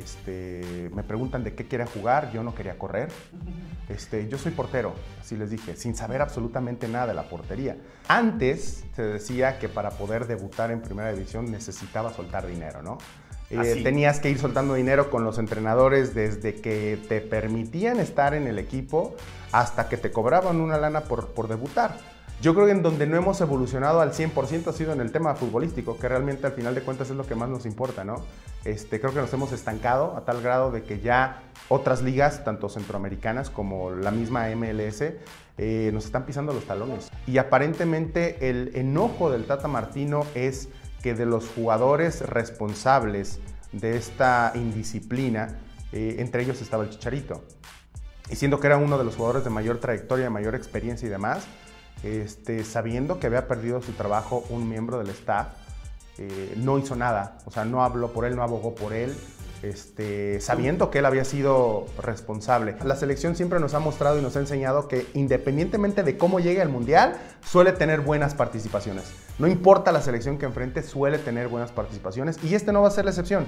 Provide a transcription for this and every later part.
Este, me preguntan de qué quiere jugar, yo no quería correr. Este, yo soy portero, así les dije, sin saber absolutamente nada de la portería. Antes se decía que para poder debutar en primera división necesitaba soltar dinero, ¿no? Eh, tenías que ir soltando dinero con los entrenadores desde que te permitían estar en el equipo hasta que te cobraban una lana por, por debutar. Yo creo que en donde no hemos evolucionado al 100% ha sido en el tema futbolístico, que realmente al final de cuentas es lo que más nos importa, ¿no? Este, creo que nos hemos estancado a tal grado de que ya otras ligas, tanto centroamericanas como la misma MLS, eh, nos están pisando los talones. Y aparentemente el enojo del Tata Martino es que de los jugadores responsables de esta indisciplina, eh, entre ellos estaba el Chicharito. Y siendo que era uno de los jugadores de mayor trayectoria, de mayor experiencia y demás, este, sabiendo que había perdido su trabajo un miembro del staff, eh, no hizo nada, o sea, no habló por él, no abogó por él, este, sabiendo que él había sido responsable. La selección siempre nos ha mostrado y nos ha enseñado que independientemente de cómo llegue al Mundial, suele tener buenas participaciones. No importa la selección que enfrente, suele tener buenas participaciones y este no va a ser la excepción.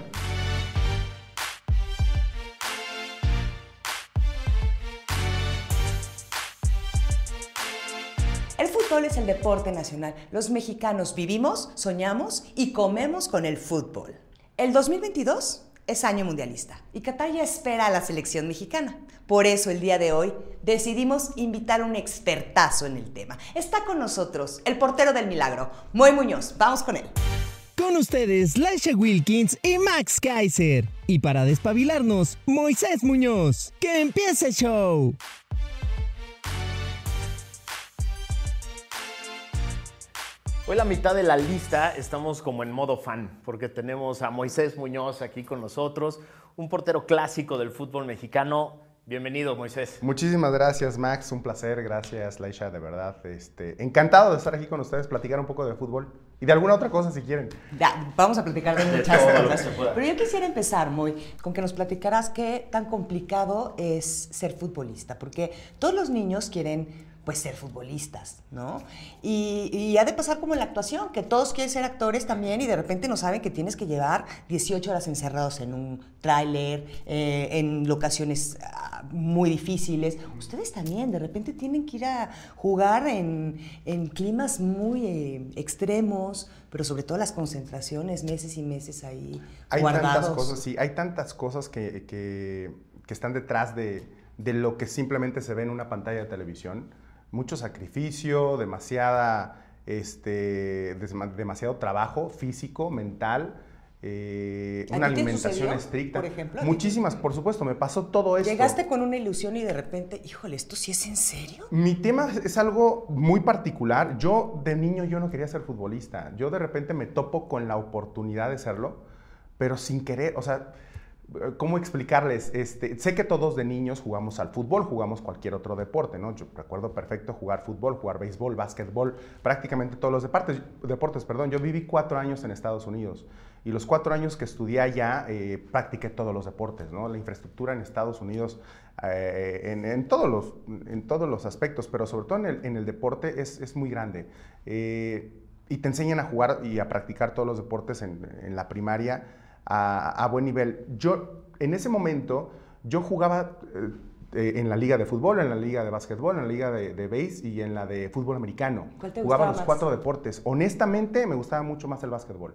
Es el deporte nacional. Los mexicanos vivimos, soñamos y comemos con el fútbol. El 2022 es año mundialista y Qatar espera a la selección mexicana. Por eso el día de hoy decidimos invitar a un expertazo en el tema. Está con nosotros el portero del milagro, Moy Muñoz. Vamos con él. Con ustedes, Laisha Wilkins y Max Kaiser. Y para despabilarnos, Moisés Muñoz. ¡Que empiece el show! Hoy la mitad de la lista estamos como en modo fan, porque tenemos a Moisés Muñoz aquí con nosotros, un portero clásico del fútbol mexicano. Bienvenido, Moisés. Muchísimas gracias, Max. Un placer. Gracias, Laisha, de verdad. Este, encantado de estar aquí con ustedes, platicar un poco de fútbol y de alguna otra cosa si quieren. Ya, vamos a platicar de muchas cosas. Pero yo quisiera empezar, Moy, con que nos platicaras qué tan complicado es ser futbolista, porque todos los niños quieren pues ser futbolistas, ¿no? Y, ha de pasar como en la actuación, que todos quieren ser actores también y de repente no saben que tienes que llevar 18 horas encerrados en un tráiler, eh, en locaciones ah, muy difíciles. Ustedes también de repente tienen que ir a jugar en, climas muy eh, extremos, pero sobre todo las concentraciones, meses y meses ahí hay tantas cosas, sí, hay tantas cosas que, que, están detrás de, de lo que simplemente se ve en una pantalla de televisión mucho sacrificio, demasiada, este, demasiado trabajo físico, mental. Eh, una alimentación estricta. Por ejemplo. Muchísimas, por supuesto, me pasó todo esto. Llegaste con una ilusión y de repente, híjole, ¿esto sí es en serio? Mi tema es algo muy particular. Yo de niño yo no quería ser futbolista. Yo de repente me topo con la oportunidad de serlo, pero sin querer, o sea, ¿Cómo explicarles? Este, sé que todos de niños jugamos al fútbol, jugamos cualquier otro deporte, ¿no? Yo recuerdo perfecto jugar fútbol, jugar béisbol, básquetbol, prácticamente todos los deportes. deportes perdón. Yo viví cuatro años en Estados Unidos y los cuatro años que estudié allá eh, practiqué todos los deportes, ¿no? La infraestructura en Estados Unidos eh, en, todos los, en todos los aspectos, pero sobre todo en el, en el deporte es, es, muy grande. Eh, y te enseñan a jugar y a practicar todos los deportes en, en la primaria a, buen nivel. Yo, en ese momento, yo jugaba eh, en la liga de fútbol, en la liga de básquetbol, en la liga de, de base y en la de fútbol americano. ¿Cuál te jugaba los cuatro deportes. Honestamente, me gustaba mucho más el básquetbol.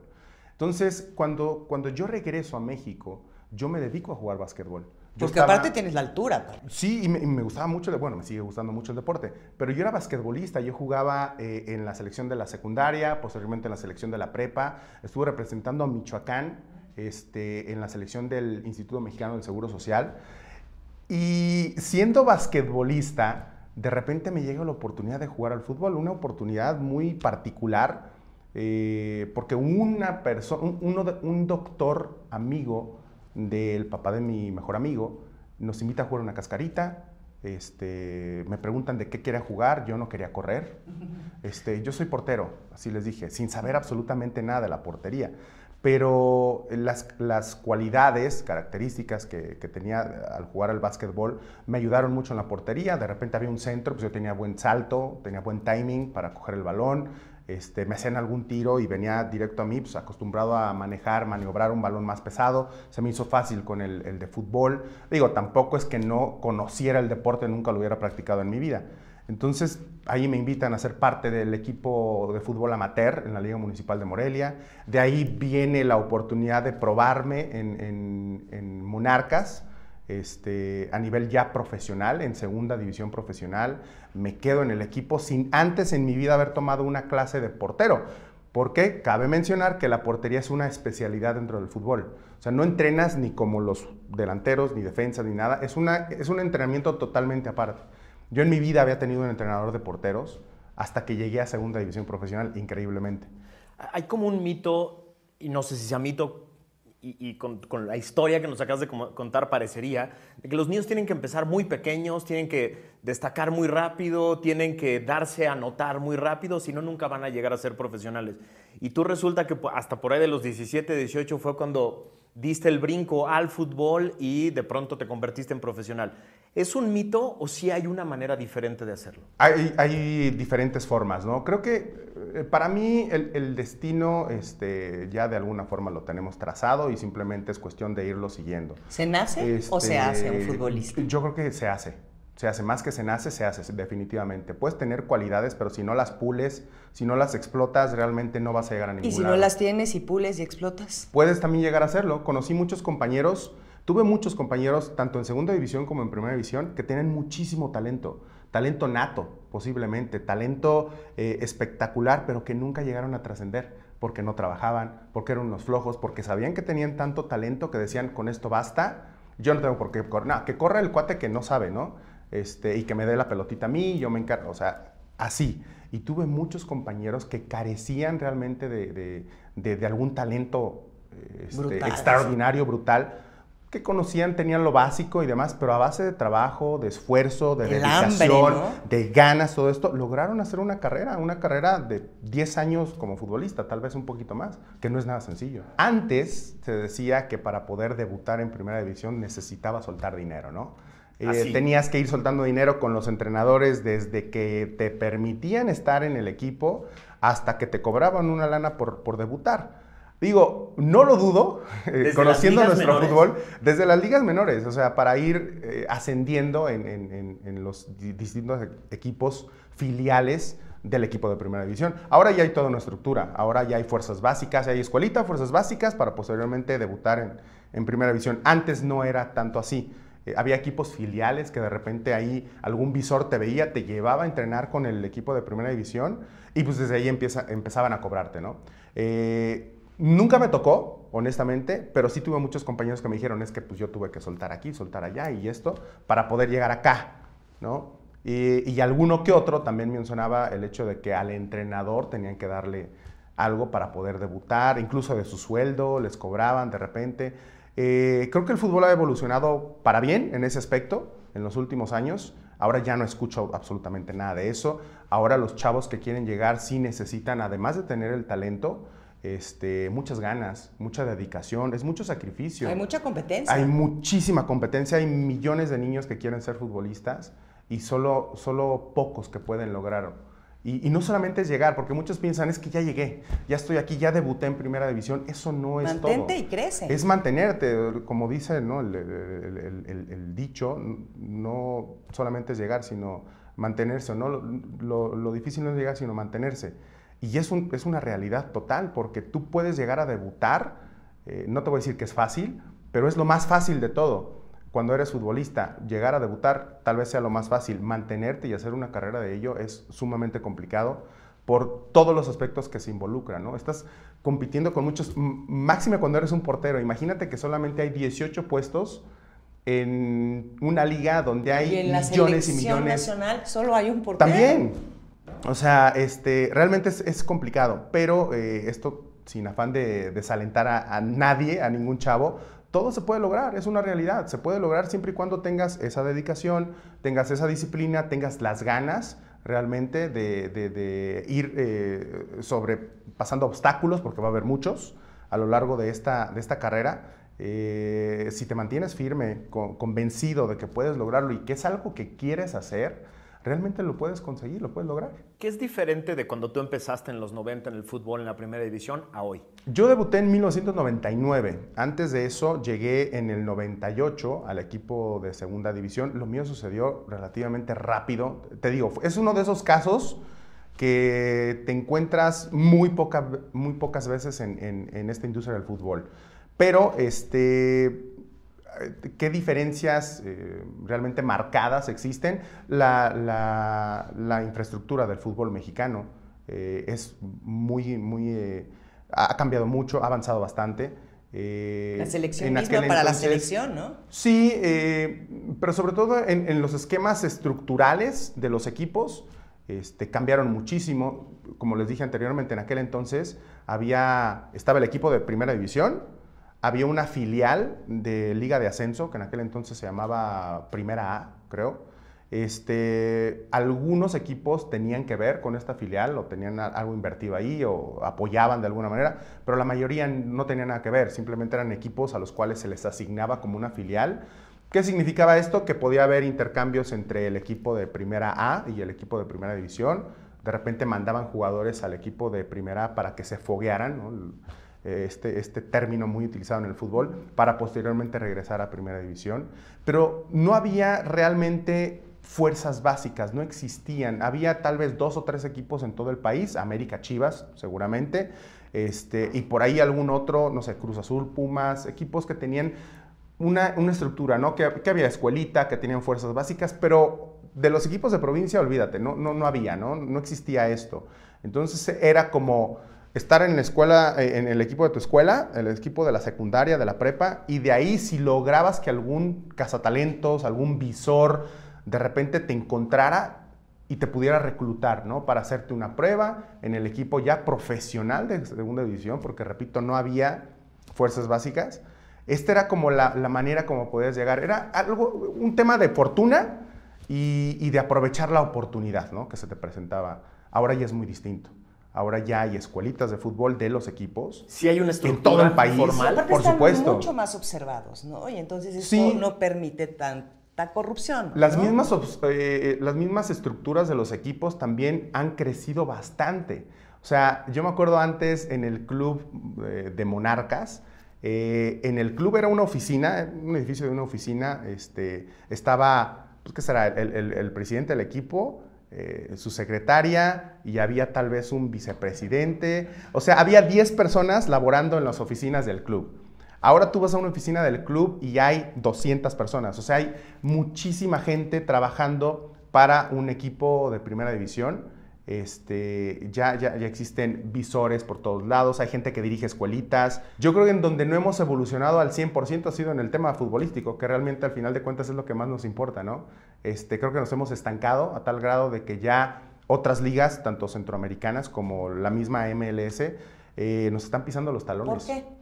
Entonces, cuando, cuando yo regreso a México, yo me dedico a jugar básquetbol. Porque aparte tienes la altura. Sí, y me, gustaba mucho, bueno, me sigue gustando mucho el deporte, pero yo era basquetbolista, yo jugaba eh, en la selección de la secundaria, posteriormente en la selección de la prepa, estuve representando a Michoacán este, en la selección del Instituto Mexicano del Seguro Social. Y siendo basquetbolista, de repente me llega la oportunidad de jugar al fútbol, una oportunidad muy particular, eh, porque una persona, un, un, doctor amigo del papá de mi mejor amigo nos invita a jugar una cascarita. Este, me preguntan de qué quiere jugar, yo no quería correr. Este, yo soy portero, así les dije, sin saber absolutamente nada de la portería pero las, las cualidades, características que, tenía al jugar al básquetbol me ayudaron mucho en la portería. De repente había un centro, pues yo tenía buen salto, tenía buen timing para coger el balón, este, me hacían algún tiro y venía directo a mí, pues acostumbrado a manejar, maniobrar un balón más pesado, se me hizo fácil con el, el de fútbol. Digo, tampoco es que no conociera el deporte, nunca lo hubiera practicado en mi vida. Entonces, ahí me invitan a ser parte del equipo de fútbol amateur en la Liga Municipal de Morelia. De ahí viene la oportunidad de probarme en, Monarcas, este, a nivel ya profesional, en segunda división profesional. Me quedo en el equipo sin antes en mi vida haber tomado una clase de portero. Porque cabe mencionar que la portería es una especialidad dentro del fútbol. O sea, no entrenas ni como los delanteros, ni defensas, ni nada. Es un entrenamiento totalmente aparte. Yo en mi vida había tenido un entrenador de porteros hasta que llegué a segunda división profesional, increíblemente. Hay como un mito, y no sé si sea mito, y, con, la historia que nos acabas de contar parecería, de que los niños tienen que empezar muy pequeños, tienen que destacar muy rápido, tienen que darse a notar muy rápido, si no, nunca van a llegar a ser profesionales. Y tú resulta que hasta por ahí de los 17, 18 fue cuando diste el brinco al fútbol y de pronto te convertiste en profesional. ¿Es un mito o sí hay una manera diferente de hacerlo? Hay, diferentes formas, ¿no? Creo que eh, para mí el, destino este, ya de alguna forma lo tenemos trazado y simplemente es cuestión de irlo siguiendo. ¿Se nace o se hace un futbolista? Yo creo que se hace. Se hace más que se nace, se hace definitivamente. Puedes tener cualidades, pero si no las pules, si no las explotas, realmente no vas a llegar a ningún ¿Y si no las tienes y pules y explotas? Puedes también llegar a hacerlo. Conocí muchos compañeros Tuve muchos compañeros, tanto en segunda división como en primera división, que tienen muchísimo talento, talento nato posiblemente, talento eh, espectacular, pero que nunca llegaron a trascender porque no trabajaban, porque eran unos flojos, porque sabían que tenían tanto talento que decían, con esto basta, yo no tengo por qué correr, no, que corra el cuate que no sabe, ¿no? Este, y que me dé la pelotita a mí, yo me encargo, o sea, así. Y tuve muchos compañeros que carecían realmente de, de, algún talento este, extraordinario, brutal, que conocían, tenían lo básico y demás, pero a base de trabajo, de esfuerzo, de dedicación, de ganas, todo esto, lograron hacer una carrera, una carrera de 10 años como futbolista, tal vez un poquito más, que no es nada sencillo. Antes se decía que para poder debutar en primera división necesitaba soltar dinero, ¿no? Eh, tenías que ir soltando dinero con los entrenadores desde que te permitían estar en el equipo hasta que te cobraban una lana por, por debutar. Digo, no lo dudo, eh, conociendo nuestro fútbol, desde las ligas menores, o sea, para ir eh, ascendiendo en, los distintos equipos filiales del equipo de primera división. Ahora ya hay toda una estructura, ahora ya hay fuerzas básicas, hay escuelita, fuerzas básicas para posteriormente debutar en, primera división. Antes no era tanto así. Eh, había equipos filiales que de repente ahí algún visor te veía, te llevaba a entrenar con el equipo de primera división y pues desde ahí empieza, empezaban a cobrarte, ¿no? Nunca me tocó, honestamente, pero sí tuve muchos compañeros que me dijeron, es que pues yo tuve que soltar aquí, soltar allá y esto para poder llegar acá, ¿no? Y, alguno que otro también mencionaba el hecho de que al entrenador tenían que darle algo para poder debutar, incluso de su sueldo, les cobraban de repente. Eh, creo que el fútbol ha evolucionado para bien en ese aspecto en los últimos años. Ahora ya no escucho absolutamente nada de eso. Ahora los chavos que quieren llegar sí necesitan, además de tener el talento, este, muchas ganas, mucha dedicación, es mucho sacrificio. Hay mucha competencia. Hay muchísima competencia, hay millones de niños que quieren ser futbolistas y solo, solo pocos que pueden lograr. Y, no solamente es llegar, porque muchos piensan, es que ya llegué, ya estoy aquí, ya debuté en primera división. Eso no es todo. Mantente y crece. Es mantenerte, como dice ¿no? el, el, dicho, no solamente es llegar, sino mantenerse. ¿no? Lo, lo difícil no es llegar, sino mantenerse. Y es, es una realidad total, porque tú puedes llegar a debutar, eh, no te voy a decir que es fácil, pero es lo más fácil de todo. Cuando eres futbolista, llegar a debutar tal vez sea lo más fácil. Mantenerte y hacer una carrera de ello es sumamente complicado por todos los aspectos que se involucran, ¿no? Estás compitiendo con muchos, máxime cuando eres un portero. Imagínate que solamente hay 18 puestos en una liga donde hay y en millones y millones. nacional solo hay un portero. También, o sea, este, realmente es, complicado, pero eh, esto sin afán de desalentar a, nadie, a ningún chavo, todo se puede lograr, es una realidad, se puede lograr siempre y cuando tengas esa dedicación, tengas esa disciplina, tengas las ganas realmente de, ir eh, sobrepasando obstáculos, porque va a haber muchos a lo largo de esta, de esta carrera. Eh, si te mantienes firme, convencido de que puedes lograrlo y que es algo que quieres hacer, realmente lo puedes conseguir, lo puedes lograr. ¿Qué es diferente de cuando tú empezaste en los 90 en el fútbol en la primera división a hoy? Yo debuté en 1999. Antes de eso llegué en el 98 al equipo de segunda división. Lo mío sucedió relativamente rápido. Te digo, es uno de esos casos que te encuentras muy, muy pocas veces en, en esta industria del fútbol. Pero este, qué diferencias eh, realmente marcadas existen. La, infraestructura del fútbol mexicano eh, es muy, muy, eh, ha cambiado mucho, ha avanzado bastante. la selección misma para la selección, ¿no? Sí, pero sobre todo en, los esquemas estructurales de los equipos este, cambiaron muchísimo. Como les dije anteriormente, en aquel entonces había, estaba el equipo de primera división, había una filial de Liga de Ascenso, que en aquel entonces se llamaba Primera A, creo. Este, algunos equipos tenían que ver con esta filial o tenían algo invertido ahí o apoyaban de alguna manera, pero la mayoría no tenía nada que ver, simplemente eran equipos a los cuales se les asignaba como una filial. ¿Qué significaba esto? Que podía haber intercambios entre el equipo de Primera A y el equipo de Primera División. De repente mandaban jugadores al equipo de Primera A para que se foguearan. ¿no? este, este término muy utilizado en el fútbol, para posteriormente regresar a Primera División. Pero no había realmente fuerzas básicas, no existían. Había tal vez dos o tres equipos en todo el país, América Chivas seguramente, este, y por ahí algún otro, no sé, Cruz Azul, Pumas, equipos que tenían una, una estructura, ¿no? Que, que, había escuelita, que tenían fuerzas básicas, pero de los equipos de provincia, olvídate, no, no, no había, ¿no? No existía esto. Entonces era como estar en la escuela, eh, en el equipo de tu escuela, el equipo de la secundaria, de la prepa, y de ahí si lograbas que algún cazatalentos, algún visor, de repente te encontrara y te pudiera reclutar, ¿no? Para hacerte una prueba en el equipo ya profesional de segunda división, porque repito, no había fuerzas básicas. Esta era como la, manera como podías llegar. Era algo, un tema de fortuna y, y de aprovechar la oportunidad, ¿no? Que se te presentaba. Ahora ya es muy distinto. Ahora ya hay escuelitas de fútbol de los equipos. Sí hay una estructura en todo el país, formal, por supuesto. mucho más observados, ¿no? Y entonces eso no permite tanta corrupción. Las, mismas, eh, las mismas estructuras de los equipos también han crecido bastante. O sea, yo me acuerdo antes en el club eh, de Monarcas, eh, en el club era una oficina, un edificio de una oficina, este, estaba, pues, ¿qué será? el presidente del equipo, su secretaria y había tal vez un vicepresidente. O sea, había 10 personas laborando en las oficinas del club. Ahora tú vas a una oficina del club y hay 200 personas. O sea, hay muchísima gente trabajando para un equipo de primera división. Este, ya, ya, ya, existen visores por todos lados, hay gente que dirige escuelitas. Yo creo que en donde no hemos evolucionado al 100% ha sido en el tema futbolístico, que realmente al final de cuentas es lo que más nos importa, ¿no? Este, creo que nos hemos estancado a tal grado de que ya otras ligas, tanto centroamericanas como la misma MLS, eh, nos están pisando los talones. ¿Por qué?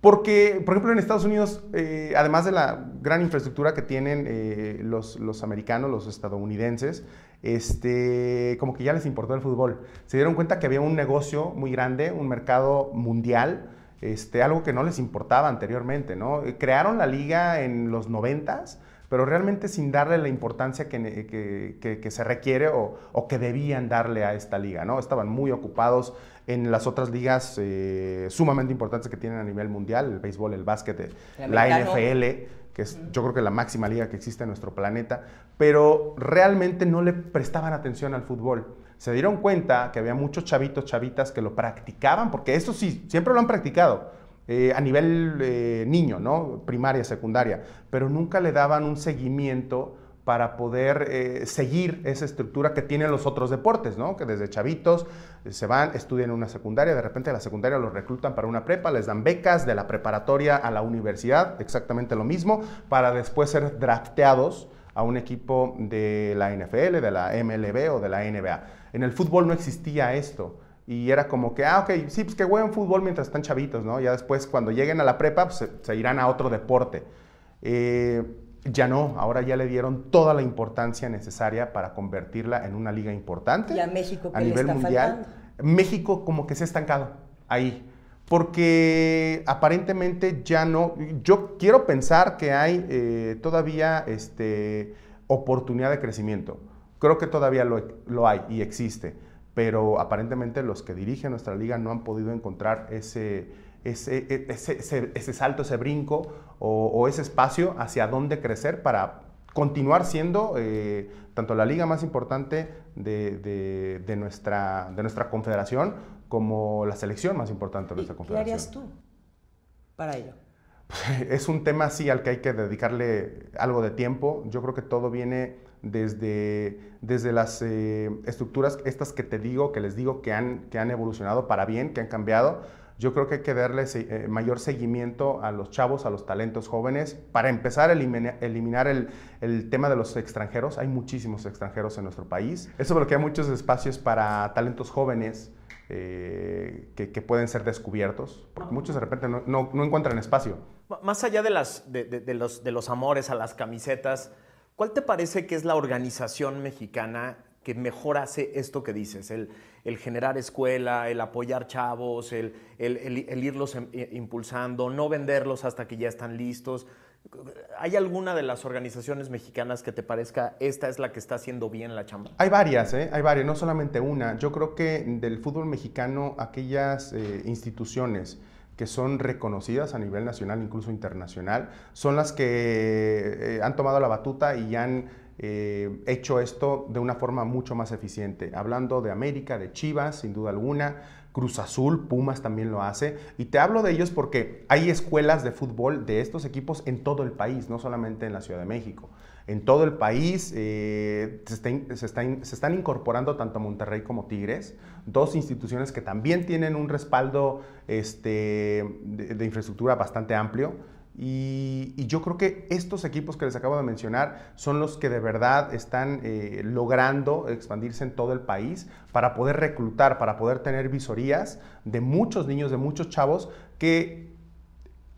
Porque, por ejemplo, en Estados Unidos, eh, además de la gran infraestructura que tienen eh, los, los, americanos, los estadounidenses, este, como que ya les importó el fútbol. Se dieron cuenta que había un negocio muy grande, un mercado mundial, este, algo que no les importaba anteriormente, ¿no? Crearon la liga en los noventas, pero realmente sin darle la importancia que, que, se requiere o, o, que debían darle a esta liga, ¿no? Estaban muy ocupados en las otras ligas eh, sumamente importantes que tienen a nivel mundial, el béisbol, el básquet, la NFL que es yo creo que la máxima liga que existe en nuestro planeta, pero realmente no le prestaban atención al fútbol. Se dieron cuenta que había muchos chavitos, chavitas que lo practicaban, porque eso sí, siempre lo han practicado. Eh, a nivel eh, niño, ¿no? Primaria, secundaria, pero nunca le daban un seguimiento para poder eh, seguir esa estructura que tienen los otros deportes, ¿no? Que desde chavitos se van, estudian en una secundaria, de repente la secundaria los reclutan para una prepa, les dan becas de la preparatoria a la universidad, exactamente lo mismo, para después ser drafteados a un equipo de la NFL, de la MLB o de la NBA. En el fútbol no existía esto. Y era como que, ah, ok, sí, pues que juegan fútbol mientras están chavitos, ¿no? Ya después, cuando lleguen a la prepa, pues, se, irán a otro deporte. Eh, ya no, ahora ya le dieron toda la importancia necesaria para convertirla en una liga importante. ¿Y a México a nivel mundial. México como que se ha estancado ahí, porque aparentemente ya no. Yo quiero pensar que hay eh, todavía este, oportunidad de crecimiento. Creo que todavía lo, lo hay y existe, pero aparentemente los que dirigen nuestra liga no han podido encontrar ese, ese, e, ese, ese, salto, ese brinco o, ese espacio hacia dónde crecer para continuar siendo eh, tanto la liga más importante de, de, nuestra, de nuestra confederación como la selección más importante de nuestra confederación. ¿Qué harías tú para ello? Es un tema así al que hay que dedicarle algo de tiempo. Yo creo que todo viene desde, desde las eh, estructuras, estas que te digo, que les digo que han, que han evolucionado para bien, que han cambiado. Yo creo que hay que darle eh, mayor seguimiento a los chavos, a los talentos jóvenes, para empezar a eliminar, el, el, tema de los extranjeros. Hay muchísimos extranjeros en nuestro país. Eso bloquea muchos espacios para talentos jóvenes eh, que, pueden ser descubiertos, porque muchos de repente no, no, encuentran espacio. Más allá de, las, de, de, los, de los amores a las camisetas, ¿Cuál te parece que es la organización mexicana que mejor hace esto que dices? El, generar escuela, el apoyar chavos, el, el, irlos em, impulsando, no venderlos hasta que ya están listos. ¿Hay alguna de las organizaciones mexicanas que te parezca esta es la que está haciendo bien la chamba? Hay varias, ¿eh? hay varias, no solamente una. Yo creo que del fútbol mexicano, aquellas eh, instituciones que son reconocidas a nivel nacional, incluso internacional, son las que eh, han tomado la batuta y han eh, hecho esto de una forma mucho más eficiente. Hablando de América, de Chivas, sin duda alguna, Cruz Azul, Pumas también lo hace. Y te hablo de ellos porque hay escuelas de fútbol de estos equipos en todo el país, no solamente en la Ciudad de México en todo el país. Eh, se, están incorporando tanto Monterrey como Tigres, dos instituciones que también tienen un respaldo este, de, infraestructura bastante amplio. Y, yo creo que estos equipos que les acabo de mencionar son los que de verdad están eh, logrando expandirse en todo el país para poder reclutar, para poder tener visorías de muchos niños, de muchos chavos que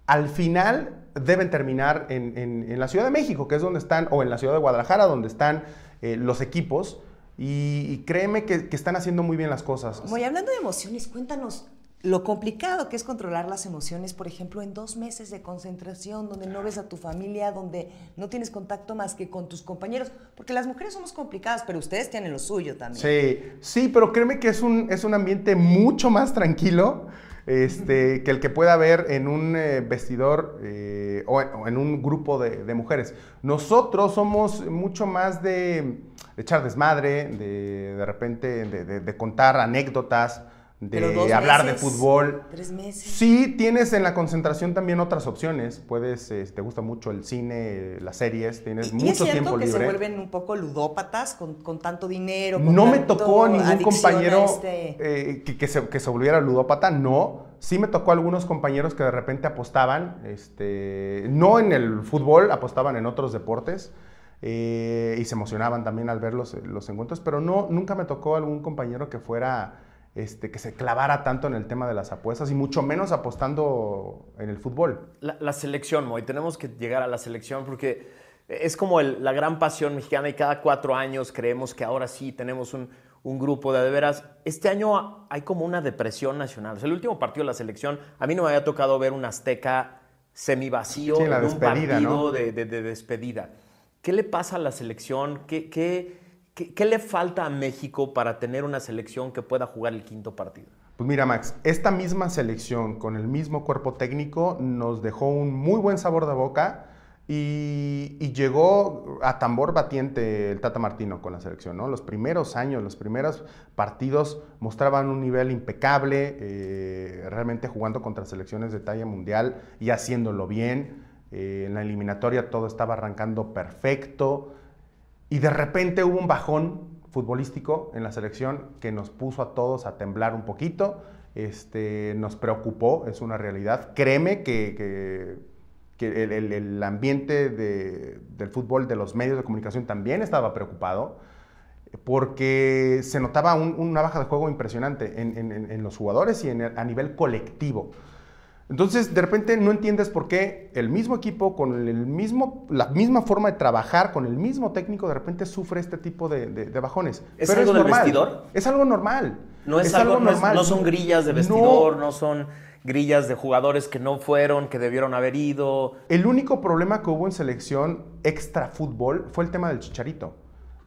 al final deben terminar en, la Ciudad de México, que es donde están, o en la Ciudad de Guadalajara, donde están eh, los equipos. Y, créeme que, están haciendo muy bien las cosas. Voy hablando de emociones, cuéntanos lo complicado que es controlar las emociones, por ejemplo, en dos meses de concentración, donde no ves a tu familia, donde no tienes contacto más que con tus compañeros, porque las mujeres somos complicadas, pero ustedes tienen lo suyo también. Sí, sí, pero créeme que es un, es un ambiente mucho más tranquilo este, que el que pueda haber en un eh, vestidor eh, o, en un grupo de, mujeres. Nosotros somos mucho más de, echar desmadre, de, de repente de contar anécdotas, de hablar de fútbol. Tres meses. Sí, tienes en la concentración también otras opciones. Puedes, eh, te gusta mucho el cine, las series, tienes ¿Y, mucho es cierto tiempo que se vuelven un poco ludópatas con, tanto dinero? no me tocó ningún compañero este eh, que, se, que se volviera ludópata, no. Sí me tocó algunos compañeros que de repente apostaban, este, no en el fútbol, apostaban en otros deportes. Eh, y se emocionaban también al ver los, los encuentros, pero no, nunca me tocó algún compañero que fuera este, que se clavara tanto en el tema de las apuestas y mucho menos apostando en el fútbol. La, selección, Moy, tenemos que llegar a la selección porque es como la gran pasión mexicana y cada cuatro años creemos que ahora sí tenemos un, grupo de, de veras. Este año hay como una depresión nacional. el último partido de la selección, a mí no me había tocado ver un Azteca semivacío sí, en un partido de, despedida. ¿Qué le pasa a la selección? ¿Qué, qué ¿Qué, le falta a México para tener una selección que pueda jugar el quinto partido? Pues mira, Max, esta misma selección con el mismo cuerpo técnico nos dejó un muy buen sabor de boca y, llegó a tambor batiente el Tata Martino con la selección. Los primeros años, los primeros partidos mostraban un nivel impecable, eh, realmente jugando contra selecciones de talla mundial y haciéndolo bien. Eh, en la eliminatoria todo estaba arrancando perfecto. Y de repente hubo un bajón futbolístico en la selección que nos puso a todos a temblar un poquito, este, nos preocupó, es una realidad. Créeme que, el, ambiente del fútbol, de los medios de comunicación también estaba preocupado porque se notaba una baja de juego impresionante en, los jugadores y a nivel colectivo. Entonces, de repente no entiendes por qué el mismo equipo, con el mismo, la misma forma de trabajar, con el mismo técnico, de repente sufre este tipo de, bajones. ¿Es algo del vestidor? Es algo normal. No es, algo, normal. No, son grillas de vestidor, no. son grillas de jugadores que no fueron, que debieron haber ido. El único problema que hubo en selección extra fútbol fue el tema del chicharito.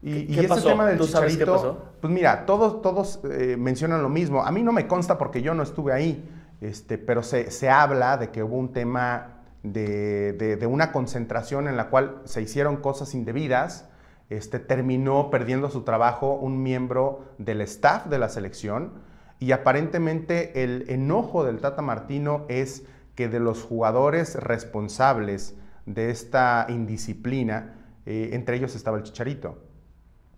Y, ¿Qué ese pasó? tema del ¿Tú sabes qué chicharito, pasó? pues mira, todos, todos eh, mencionan lo mismo. A mí no me consta porque yo no estuve ahí, este, pero se, se habla de que hubo un tema de, de- una concentración en la cual se hicieron cosas indebidas. Este, terminó perdiendo su trabajo un miembro del staff de la selección y aparentemente el enojo del Tata Martino es que de los jugadores responsables de esta indisciplina, eh, entre ellos estaba el Chicharito.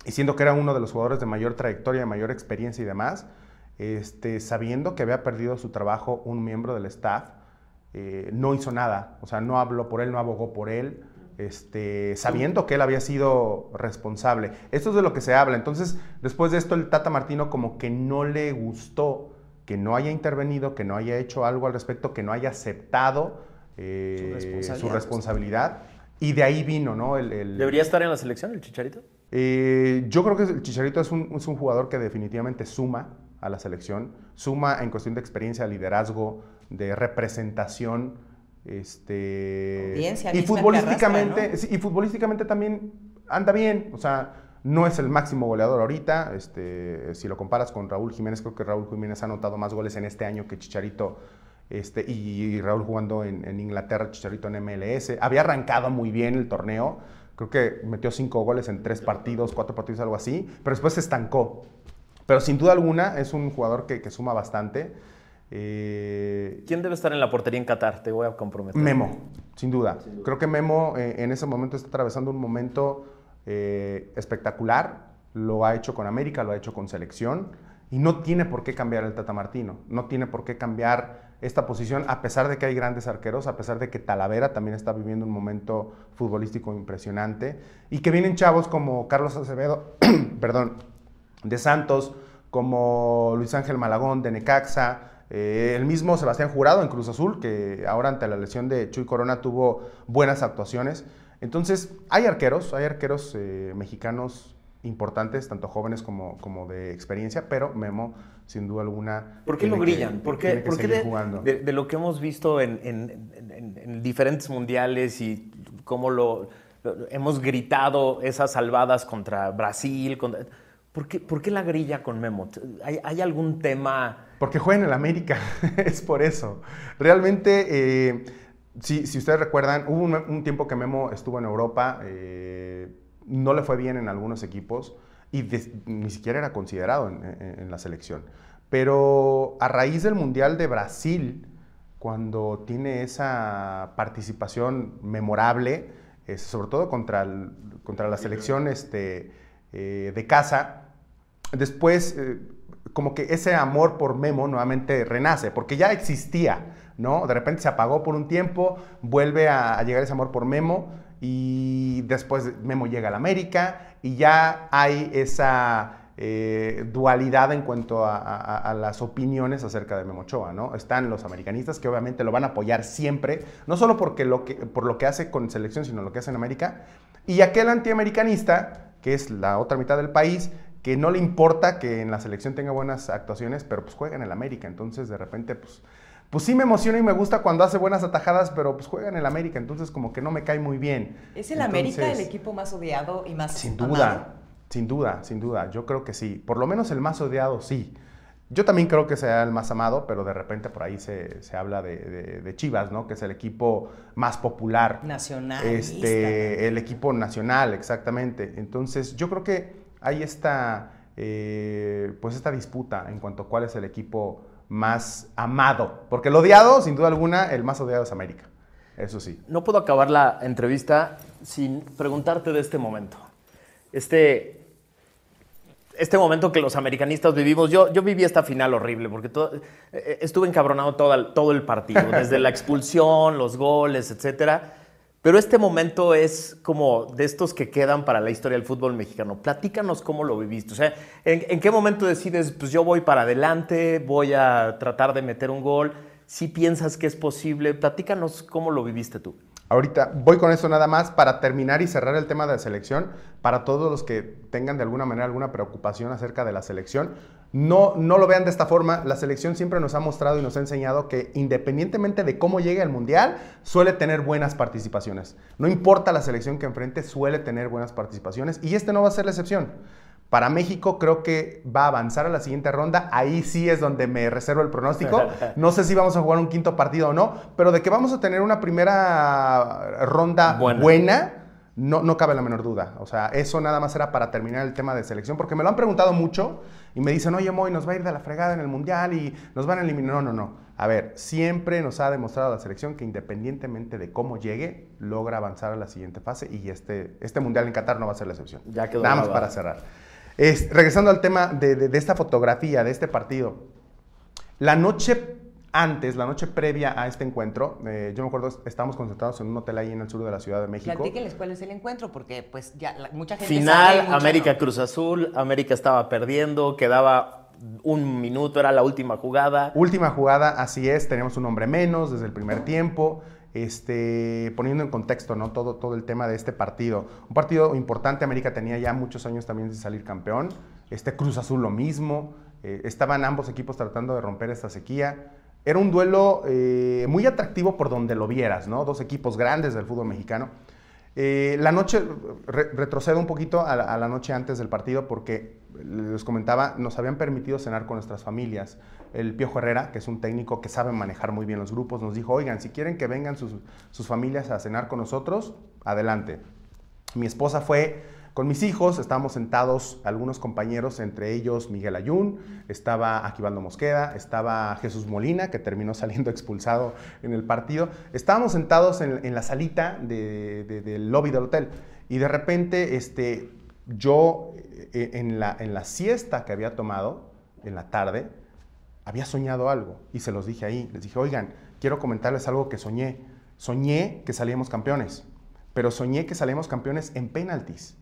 Y siendo que era uno de los jugadores de mayor trayectoria, de mayor experiencia y demás, este, sabiendo que había perdido su trabajo un miembro del staff, eh, no hizo nada. O sea, no habló por él, no abogó por él, este, sabiendo que él había sido responsable. Esto es de lo que se habla. Entonces, después de esto, el Tata Martino como que no le gustó que no haya intervenido, que no haya hecho algo al respecto, que no haya aceptado eh, Su responsabilidad. su responsabilidad. Y de ahí vino, ¿no? El, el- ¿Debería estar en la selección el Chicharito? eh, yo creo que el Chicharito es un, es un jugador que definitivamente suma a la selección, suma en cuestión de experiencia, liderazgo, de representación, este y futbolísticamente, y futbolísticamente también anda bien, o sea, no es el máximo goleador ahorita, este, si lo comparas con Raúl Jiménez, creo que Raúl Jiménez ha anotado más goles en este año que Chicharito este, y Raúl jugando en, en Inglaterra, Chicharito en MLS. Había arrancado muy bien el torneo. Creo que metió cinco goles en tres partidos, cuatro partidos, algo así. Pero después se estancó. Pero sin duda alguna es un jugador que, que suma bastante. Eh, ¿Quién debe estar en la portería en Qatar? Te voy a comprometer. Memo, sin duda. Creo que Memo eh, en ese momento está atravesando un momento eh, espectacular. Lo ha hecho con América, lo ha hecho con selección. Y no tiene por qué cambiar el Tata Martino. No tiene por qué cambiar esta posición, a pesar de que hay grandes arqueros, a pesar de que Talavera también está viviendo un momento futbolístico impresionante. Y que vienen chavos como Carlos Acevedo, perdón, de Santos, como Luis Ángel Malagón de Necaxa, eh, el mismo Sebastián Jurado en Cruz Azul, que ahora ante la lesión de Chuy Corona tuvo buenas actuaciones. Entonces, hay arqueros, hay arqueros eh, mexicanos importantes, tanto jóvenes como, como de experiencia, pero Memo, sin duda alguna. ¿Por qué lo que- brillan? ¿Por qué, tiene que por qué de, jugando. de- de lo que hemos visto en, en- en- en diferentes mundiales y cómo lo, lo- hemos gritado esas salvadas contra Brasil? contra- ¿por, qué, por qué la grilla con Memo? ¿Hay, hay algún tema? Porque juega en el América, es por eso. Realmente, eh, si, si ustedes recuerdan, hubo un, un tiempo que Memo estuvo en Europa, eh, no le fue bien en algunos equipos y ni siquiera era considerado en, en- en la selección. Pero a raíz del Mundial de Brasil, cuando tiene esa participación memorable, eh, sobre todo contra, el- contra la selección este, eh, de casa, después eh, como que ese amor por Memo nuevamente renace, porque ya existía, ¿no? De repente se apagó por un tiempo, vuelve a, llegar ese amor por Memo y después Memo llega a la América y ya hay esa eh, dualidad en cuanto a las opiniones acerca de Memo Ochoa, ¿no? Están los americanistas que obviamente lo van a apoyar siempre, no solo porque lo que, por lo que hace con selección, sino lo que hace en América, y aquel antiamericanista, que es la otra mitad del país, que no le importa que en la selección tenga buenas actuaciones, pero pues juega en el América, entonces de repente pues, pues sí me emociona y me gusta cuando hace buenas atajadas, pero pues juega en el América, entonces como que no me cae muy bien. ¿Es el América el equipo más odiado y más Sin amado? duda, sin duda, sin duda, yo creo que sí, por lo menos el más odiado sí. Yo también creo que sea el más amado, pero de repente por ahí se, se habla de, de- de Chivas, ¿no? Que es el equipo más popular. Nacionalista. Este, el equipo nacional, exactamente. Entonces, yo creo que hay esta, eh, pues esta disputa en cuanto a cuál es el equipo más amado. Porque el odiado, sin duda alguna, el más odiado es América. Eso sí. No puedo acabar la entrevista sin preguntarte de este momento. Este, este momento que los americanistas vivimos, yo, yo viví esta final horrible porque todo- eh, estuve encabronado todo el, todo el partido, desde la expulsión, los goles, etcétera. Pero este momento es como de estos que quedan para la historia del fútbol mexicano. Platícanos cómo lo viviste. O sea, ¿en, en qué momento decides, pues yo voy para adelante, voy a tratar de meter un gol? Si piensas que es posible, platícanos cómo lo viviste tú. Ahorita voy con eso nada más para terminar y cerrar el tema de la selección. Para todos los que tengan de alguna manera alguna preocupación acerca de la selección, No, no lo vean de esta forma. La selección siempre nos ha mostrado y nos ha enseñado que independientemente de cómo llegue al Mundial, suele tener buenas participaciones. No importa la selección que enfrente, suele tener buenas participaciones. Y este no va a ser la excepción. Para México creo que va a avanzar a la siguiente ronda. Ahí sí es donde me reservo el pronóstico. No sé si vamos a jugar un quinto partido o no, pero de que vamos a tener una primera ronda buena, no, no cabe la menor duda. O sea, eso nada más era para terminar el tema de selección, porque me lo han preguntado mucho y me dicen, oye, Moy, nos va a ir de la fregada en el Mundial y nos van a eliminar. No, no, no. A ver, siempre nos ha demostrado la selección que independientemente de cómo llegue, logra avanzar a la siguiente fase y este, este Mundial en Qatar no va a ser la excepción. Ya quedó Nada más para cerrar regresando al tema de, esta fotografía, de este partido. La noche antes, la noche previa a este encuentro, eh, yo me acuerdo, estábamos concentrados en un hotel ahí en el sur de la Ciudad de México. Platíquenles cuál es el encuentro, porque pues ya mucha gente Final, América Cruz Azul, América estaba perdiendo, quedaba un minuto, era la última jugada. Última jugada, así es, teníamos un hombre menos desde el primer tiempo este, poniendo en contexto ¿no? todo, todo el tema de este partido. Un partido importante, América tenía ya muchos años también de salir campeón, este Cruz Azul lo mismo, eh, estaban ambos equipos tratando de romper esta sequía. Era un duelo eh, muy atractivo por donde lo vieras, ¿no? Dos equipos grandes del fútbol mexicano. Eh, la noche, retrocedo un poquito a la, noche antes del partido porque les comentaba, nos habían permitido cenar con nuestras familias. El Piojo Herrera, que es un técnico que sabe manejar muy bien los grupos, nos dijo, oigan, si quieren que vengan sus, sus familias a cenar con nosotros, adelante. Mi esposa fue con mis hijos estábamos sentados algunos compañeros, entre ellos Miguel Ayun, estaba Aquivaldo Mosqueda, estaba Jesús Molina, que terminó saliendo expulsado en el partido. Estábamos sentados en, la salita del lobby del hotel y de repente este, yo eh, en la, en la siesta que había tomado en la tarde, había soñado algo y se los dije ahí. Les dije, oigan, quiero comentarles algo que soñé. Soñé que salíamos campeones, pero soñé que salíamos campeones en penaltis.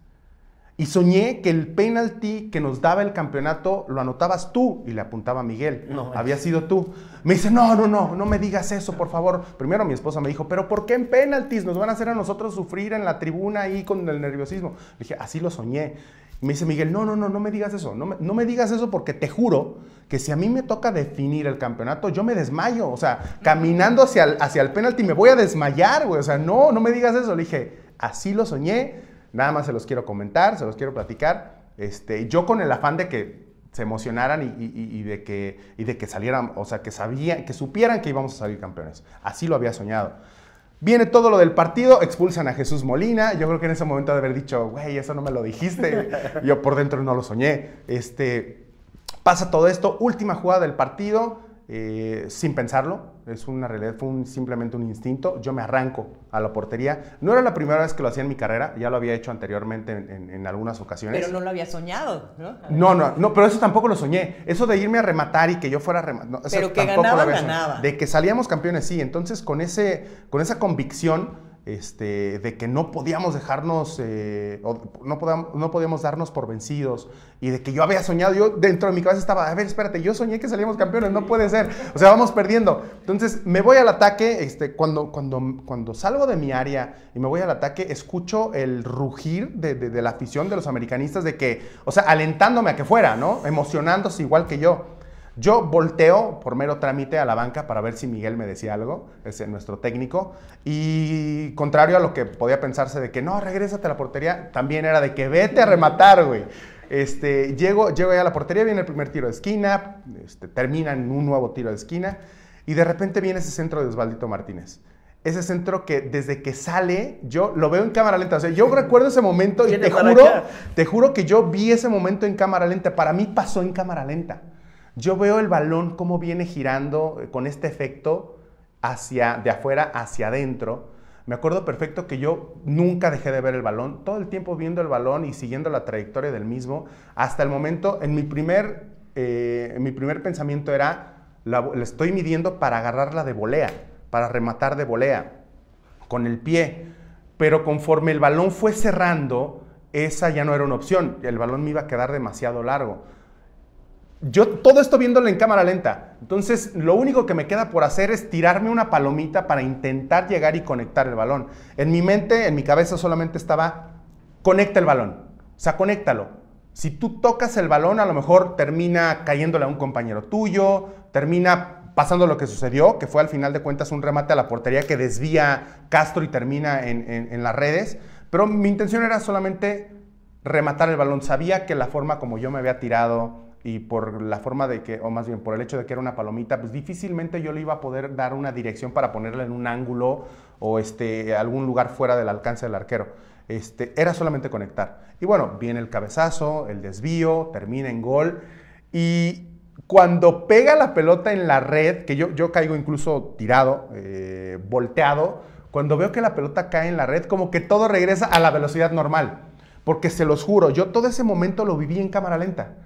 Y soñé que el penalti que nos daba el campeonato lo anotabas tú y le apuntaba a Miguel. No, Había sido tú. Me dice, no, no, no, no me digas eso, por favor. Primero mi esposa me dijo, pero ¿por qué en penaltis? Nos van a hacer a nosotros sufrir en la tribuna ahí con el nerviosismo. Le dije, así lo soñé. Y me dice Miguel, no, no, no, no me digas eso. No me, no me digas eso porque te juro que si a mí me toca definir el campeonato, yo me desmayo. O sea, caminando hacia el, hacia el penalti me voy a desmayar, güey. O sea, no, no me digas eso. Le dije, así lo soñé Nada más se los quiero comentar, se los quiero platicar. Este, yo con el afán de que se emocionaran y, de que, y de que salieran, o sea, que sabían, que supieran que íbamos a salir campeones. Así lo había soñado. Viene todo lo del partido, expulsan a Jesús Molina. Yo creo que en ese momento de haber dicho, güey, eso no me lo dijiste. Yo por dentro no lo soñé. Este, pasa todo esto, última jugada del partido. Eh, sin pensarlo, es una realidad, fue simplemente un instinto. Yo me arranco a la portería. No era la primera vez que lo hacía en mi carrera, ya lo había hecho anteriormente en, algunas ocasiones. Pero no lo había soñado, ¿no? No, no, no, pero eso tampoco lo soñé. Eso de irme a rematar y que yo fuera a rematar. pero que ganaba, ganaba. De que salíamos campeones, sí. Entonces, con, ese, con esa convicción este, de que no podíamos dejarnos, eh, no, podíamos, no podíamos darnos por vencidos y de que yo había soñado, yo dentro de mi cabeza estaba, a ver, espérate, yo soñé que salíamos campeones, no puede ser, o sea, vamos perdiendo. Entonces me voy al ataque, este, cuando, cuando, cuando salgo de mi área y me voy al ataque, escucho el rugir de, de la afición de los americanistas de que, o sea, alentándome a que fuera, ¿no? Emocionándose igual que yo. Yo volteo por mero trámite a la banca para ver si Miguel me decía algo, es nuestro técnico, y contrario a lo que podía pensarse de que no, regrésate a la portería, también era de que vete a rematar, güey. Este, llego, llego ya a la portería, viene el primer tiro de esquina, este, termina en un nuevo tiro de esquina, y de repente viene ese centro de Osvaldito Martínez ese centro que desde que sale, yo lo veo en cámara lenta. O sea, yo recuerdo ese momento y te juro, te juro que yo vi ese momento en cámara lenta. Para mí pasó en cámara lenta. Yo veo el balón cómo viene girando eh, con este efecto hacia de afuera hacia adentro. Me acuerdo perfecto que yo nunca dejé de ver el balón, todo el tiempo viendo el balón y siguiendo la trayectoria del mismo, hasta el momento, en mi primer, eh, mi primer pensamiento era, la, estoy midiendo para agarrarla de volea, para rematar de volea, con el pie. Pero conforme el balón fue cerrando, esa ya no era una opción, el balón me iba a quedar demasiado largo. Yo todo esto viéndolo en cámara lenta. Entonces, lo único que me queda por hacer es tirarme una palomita para intentar llegar y conectar el balón. En mi mente, en mi cabeza solamente estaba, conecta el balón. O sea, conéctalo. Si tú tocas el balón, a lo mejor termina cayéndole a un compañero tuyo, termina pasando lo que sucedió, que fue al final de cuentas un remate a la portería que desvía Castro y termina en, las redes. Pero mi intención era solamente rematar el balón. Sabía que la forma como yo me había tirado y por la forma de que, o más bien por el hecho de que era una palomita, pues difícilmente yo le iba a poder dar una dirección para ponerla en un ángulo o este, algún lugar fuera del alcance del arquero. Este, era solamente conectar. Y bueno, viene el cabezazo, el desvío, termina en gol. Y cuando pega la pelota en la red, que yo, yo caigo incluso tirado, eh, volteado, cuando veo que la pelota cae en la red, como que todo regresa a la velocidad normal. Porque se los juro, yo todo ese momento lo viví en cámara lenta.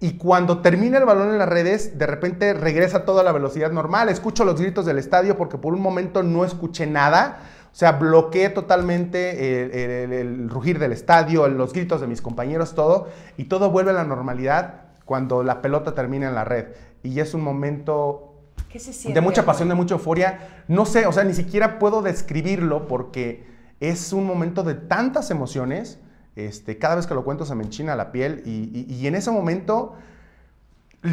Y cuando termina el balón en las redes, de repente regresa todo a la velocidad normal. Escucho los gritos del estadio porque por un momento no escuché nada o sea, bloqueé totalmente el, rugir del estadio, los gritos de mis compañeros, todo, y todo vuelve a la normalidad cuando la pelota termina en la red. Y es un momento de mucha pasión, de mucha euforia. No sé, o sea, ni siquiera puedo describirlo porque es un momento de tantas emociones. Este, cada vez que lo cuento se me enchina la piel y en ese momento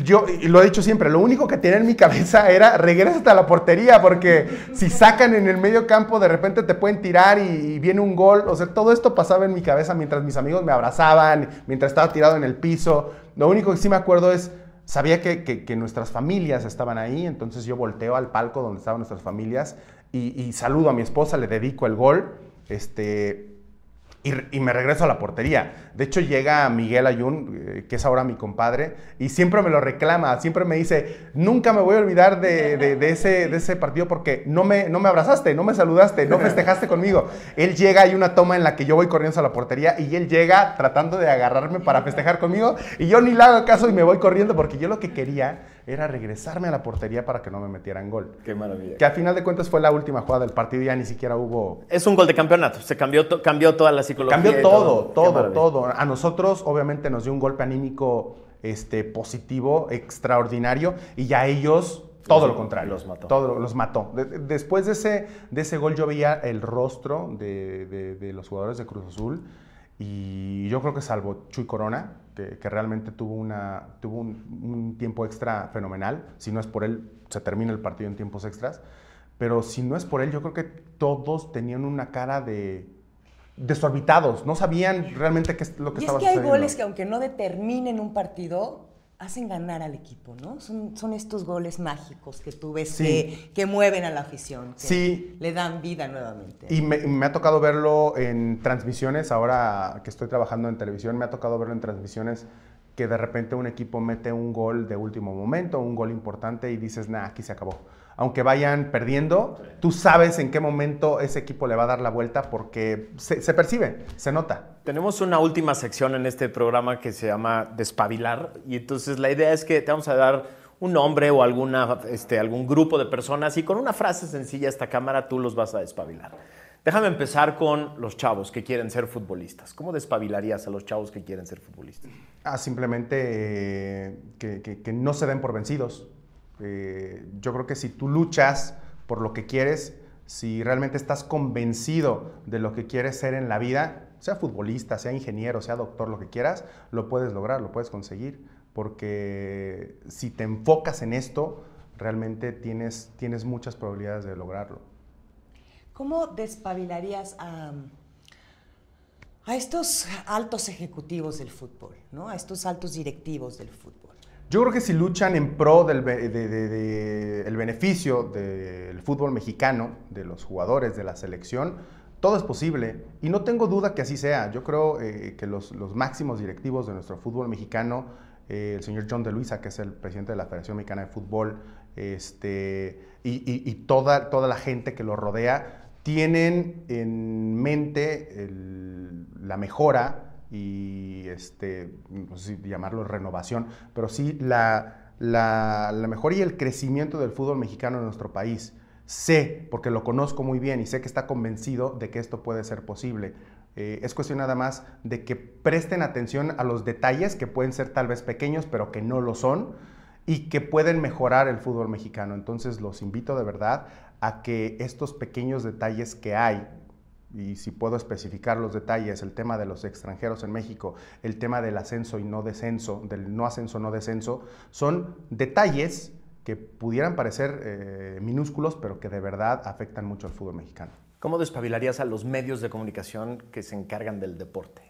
yo lo he dicho siempre, lo único que tenía en mi cabeza era regresa a la portería, porque si sacan en el medio campo, de repente te pueden tirar y, viene un gol. O sea, todo esto pasaba en mi cabeza mientras mis amigos me abrazaban, mientras estaba tirado en el piso. Lo único que sí me acuerdo es, sabía que, que, nuestras familias estaban ahí, entonces yo volteo al palco donde estaban nuestras familias y, y saludo a mi esposa, le dedico el gol. Este, y, me regreso a la portería. De hecho, llega Miguel Ayun, eh, que es ahora mi compadre, y siempre me lo reclama, siempre me dice, nunca me voy a olvidar de, ese, de ese partido porque no me, no me abrazaste, no me saludaste, no festejaste conmigo. Él llega, hay una toma en la que yo voy corriendo a la portería y él llega tratando de agarrarme para festejar conmigo y yo ni le hago caso y me voy corriendo porque yo lo que quería era regresarme a la portería para que no me metieran gol. Qué maravilla. Que al final de cuentas fue la última jugada del partido y ya ni siquiera hubo... Es un gol de campeonato, se cambió, cambió toda la psicología. Cambió todo, todo, todo, A nosotros obviamente nos dio un golpe anímico este, positivo, extraordinario, y ya ellos todo lo contrario. Los mató. Todo los mató. después de ese, de ese gol yo veía el rostro de, de, los jugadores de Cruz Azul y yo creo que salvo Chuy Corona, que, realmente tuvo, una, tuvo un, tiempo extra fenomenal. Si no es por él, se termina el partido en tiempos extras. Pero si no es por él, yo creo que todos tenían una cara de desorbitados. No sabían realmente qué es lo que estaba sucediendo. Y es que hay goles que aunque no determinen un partido, hacen ganar al equipo, ¿no? Son, son estos goles mágicos que tú ves que, mueven a la afición, que sí. le dan vida nuevamente. Y me, ha tocado verlo en transmisiones, ahora que estoy trabajando en televisión, me ha tocado verlo en transmisiones que de repente un equipo mete un gol de último momento, un gol importante y dices, nah, aquí se acabó aunque vayan perdiendo, tú sabes en qué momento ese equipo le va a dar la vuelta porque se, percibe, se nota. Tenemos una última sección en este programa que se llama Despabilar y entonces la idea es que te vamos a dar un nombre o alguna, este, algún grupo de personas y con una frase sencilla a esta cámara tú los vas a despabilar. Déjame empezar con los chavos que quieren ser futbolistas. ¿Cómo despabilarías a los chavos que quieren ser futbolistas? Ah, simplemente eh, que no se den por vencidos, eh, yo creo que si tú luchas por lo que quieres, si realmente estás convencido de lo que quieres ser en la vida, sea futbolista, sea ingeniero, sea doctor, lo que quieras, lo puedes lograr, lo puedes conseguir, porque si te enfocas en esto, realmente tienes, tienes muchas probabilidades de lograrlo. ¿Cómo despabilarías a, a estos altos ejecutivos del fútbol, ¿no? a estos altos directivos del fútbol? Yo creo que si luchan en pro del el beneficio del fútbol mexicano, de los jugadores, de la selección, todo es posible. Y no tengo duda que así sea. Yo creo eh, que los, máximos directivos de nuestro fútbol mexicano, eh, el señor John de Luisa, que es el presidente de la Federación Mexicana de Fútbol, este, y, toda, toda la gente que lo rodea, tienen en mente la mejora y este, no sé si llamarlo renovación, pero sí la, la, mejora y el crecimiento del fútbol mexicano en nuestro país. Sé, porque lo conozco muy bien y sé que está convencido de que esto puede ser posible. Eh, es cuestión nada más de que presten atención a los detalles que pueden ser tal vez pequeños, pero que no lo son y que pueden mejorar el fútbol mexicano. Entonces los invito de verdad a que estos pequeños detalles que hay y si puedo especificar los detalles, el tema de los extranjeros en México, el tema del ascenso y no descenso, del no ascenso, no descenso, son detalles que pudieran parecer eh, minúsculos, pero que de verdad afectan mucho al fútbol mexicano. ¿Cómo despabilarías a los medios de comunicación que se encargan del deporte?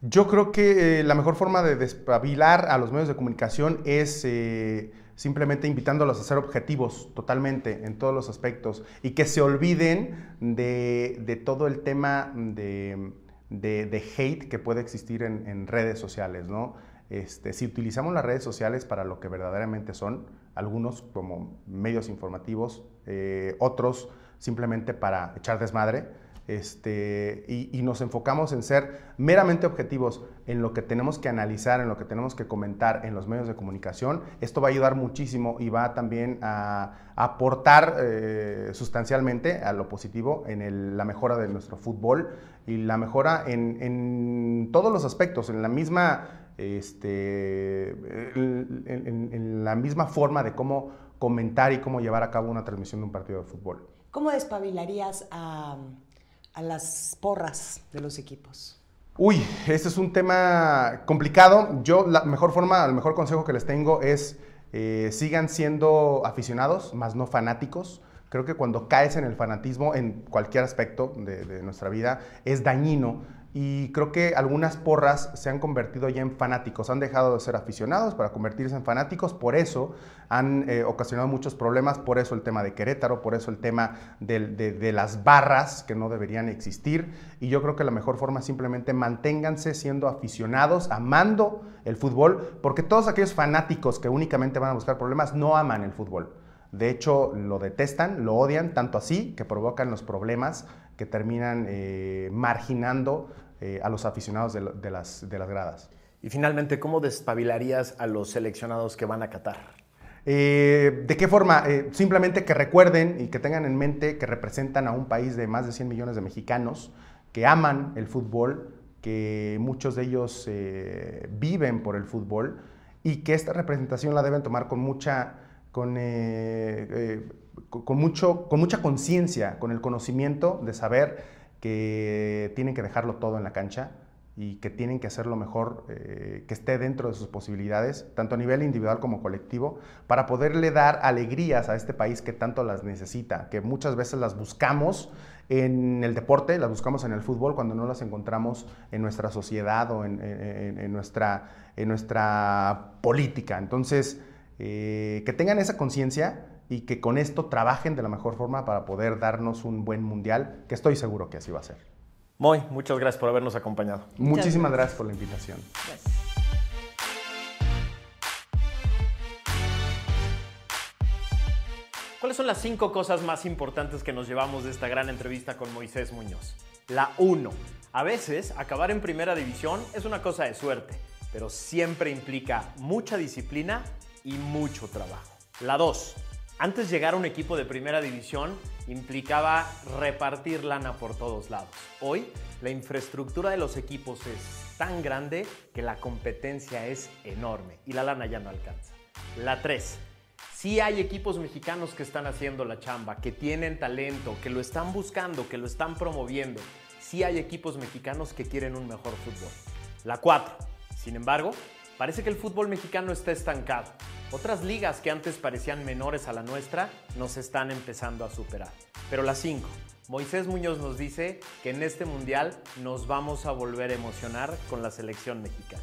Yo creo que eh, la mejor forma de despabilar a los medios de comunicación es eh, simplemente invitándolos a ser objetivos totalmente en todos los aspectos y que se olviden de, todo el tema de, hate que puede existir en, redes sociales, ¿no? Este, si utilizamos las redes sociales para lo que verdaderamente son, algunos como medios informativos, eh, otros simplemente para echar desmadre, este, y, nos enfocamos en ser meramente objetivos en lo que tenemos que analizar, en lo que tenemos que comentar en los medios de comunicación, esto va a ayudar muchísimo y va también a, aportar eh, sustancialmente a lo positivo en la mejora de nuestro fútbol y la mejora en, todos los aspectos, en la misma, este, en la misma forma de cómo comentar y cómo llevar a cabo una transmisión de un partido de fútbol. ¿Cómo despabilarías a a las porras de los equipos? Uy, este es un tema complicado. Yo la mejor forma, el mejor consejo que les tengo es eh, sigan siendo aficionados, más no fanáticos. Creo que cuando caes en el fanatismo en cualquier aspecto de nuestra vida es dañino y creo que algunas porras se han convertido ya en fanáticos, han dejado de ser aficionados para convertirse en fanáticos, por eso han eh, ocasionado muchos problemas, por eso el tema de Querétaro, por eso el tema de, las barras que no deberían existir y yo creo que la mejor forma es simplemente manténganse siendo aficionados, amando el fútbol, porque todos aquellos fanáticos que únicamente van a buscar problemas no aman el fútbol. De hecho, lo detestan, lo odian, tanto así que provocan los problemas que terminan eh, marginando eh, a los aficionados de, las, de las gradas. Y finalmente, ¿cómo despabilarías a los seleccionados que van a Qatar? Eh, ¿De qué forma? Eh, simplemente que recuerden y que tengan en mente que representan a un país de más de 100 millones de mexicanos que aman el fútbol, que muchos de ellos viven por el fútbol y que esta representación la deben tomar con mucha, con, con, mucho, con mucha conciencia, con el conocimiento de saber que tienen que dejarlo todo en la cancha y que tienen que hacer lo mejor eh, que esté dentro de sus posibilidades, tanto a nivel individual como colectivo, para poderle dar alegrías a este país que tanto las necesita, que muchas veces las buscamos en el deporte, las buscamos en el fútbol cuando no las encontramos en nuestra sociedad o en, nuestra, en nuestra política. Entonces, eh, que tengan esa conciencia y que con esto trabajen de la mejor forma para poder darnos un buen mundial, que estoy seguro que así va a ser. Moy, muchas gracias por habernos acompañado. Muchísimas gracias. por la invitación. ¿Cuáles son las cinco cosas más importantes que nos llevamos de esta gran entrevista con Moisés Muñoz? La 1. A veces acabar en primera división es una cosa de suerte, pero siempre implica mucha disciplina y mucho trabajo. La 2. Antes llegar a un equipo de primera división implicaba repartir lana por todos lados. Hoy la infraestructura de los equipos es tan grande que la competencia es enorme y la lana ya no alcanza. La 3. Sí hay equipos mexicanos que están haciendo la chamba, que tienen talento, que lo están buscando, que lo están promoviendo. Sí hay equipos mexicanos que quieren un mejor fútbol. La 4. Sin embargo, parece que el fútbol mexicano está estancado. Otras ligas que antes parecían menores a la nuestra nos están empezando a superar. Pero las 5. Moisés Muñoz nos dice que en este mundial nos vamos a volver a emocionar con la selección mexicana.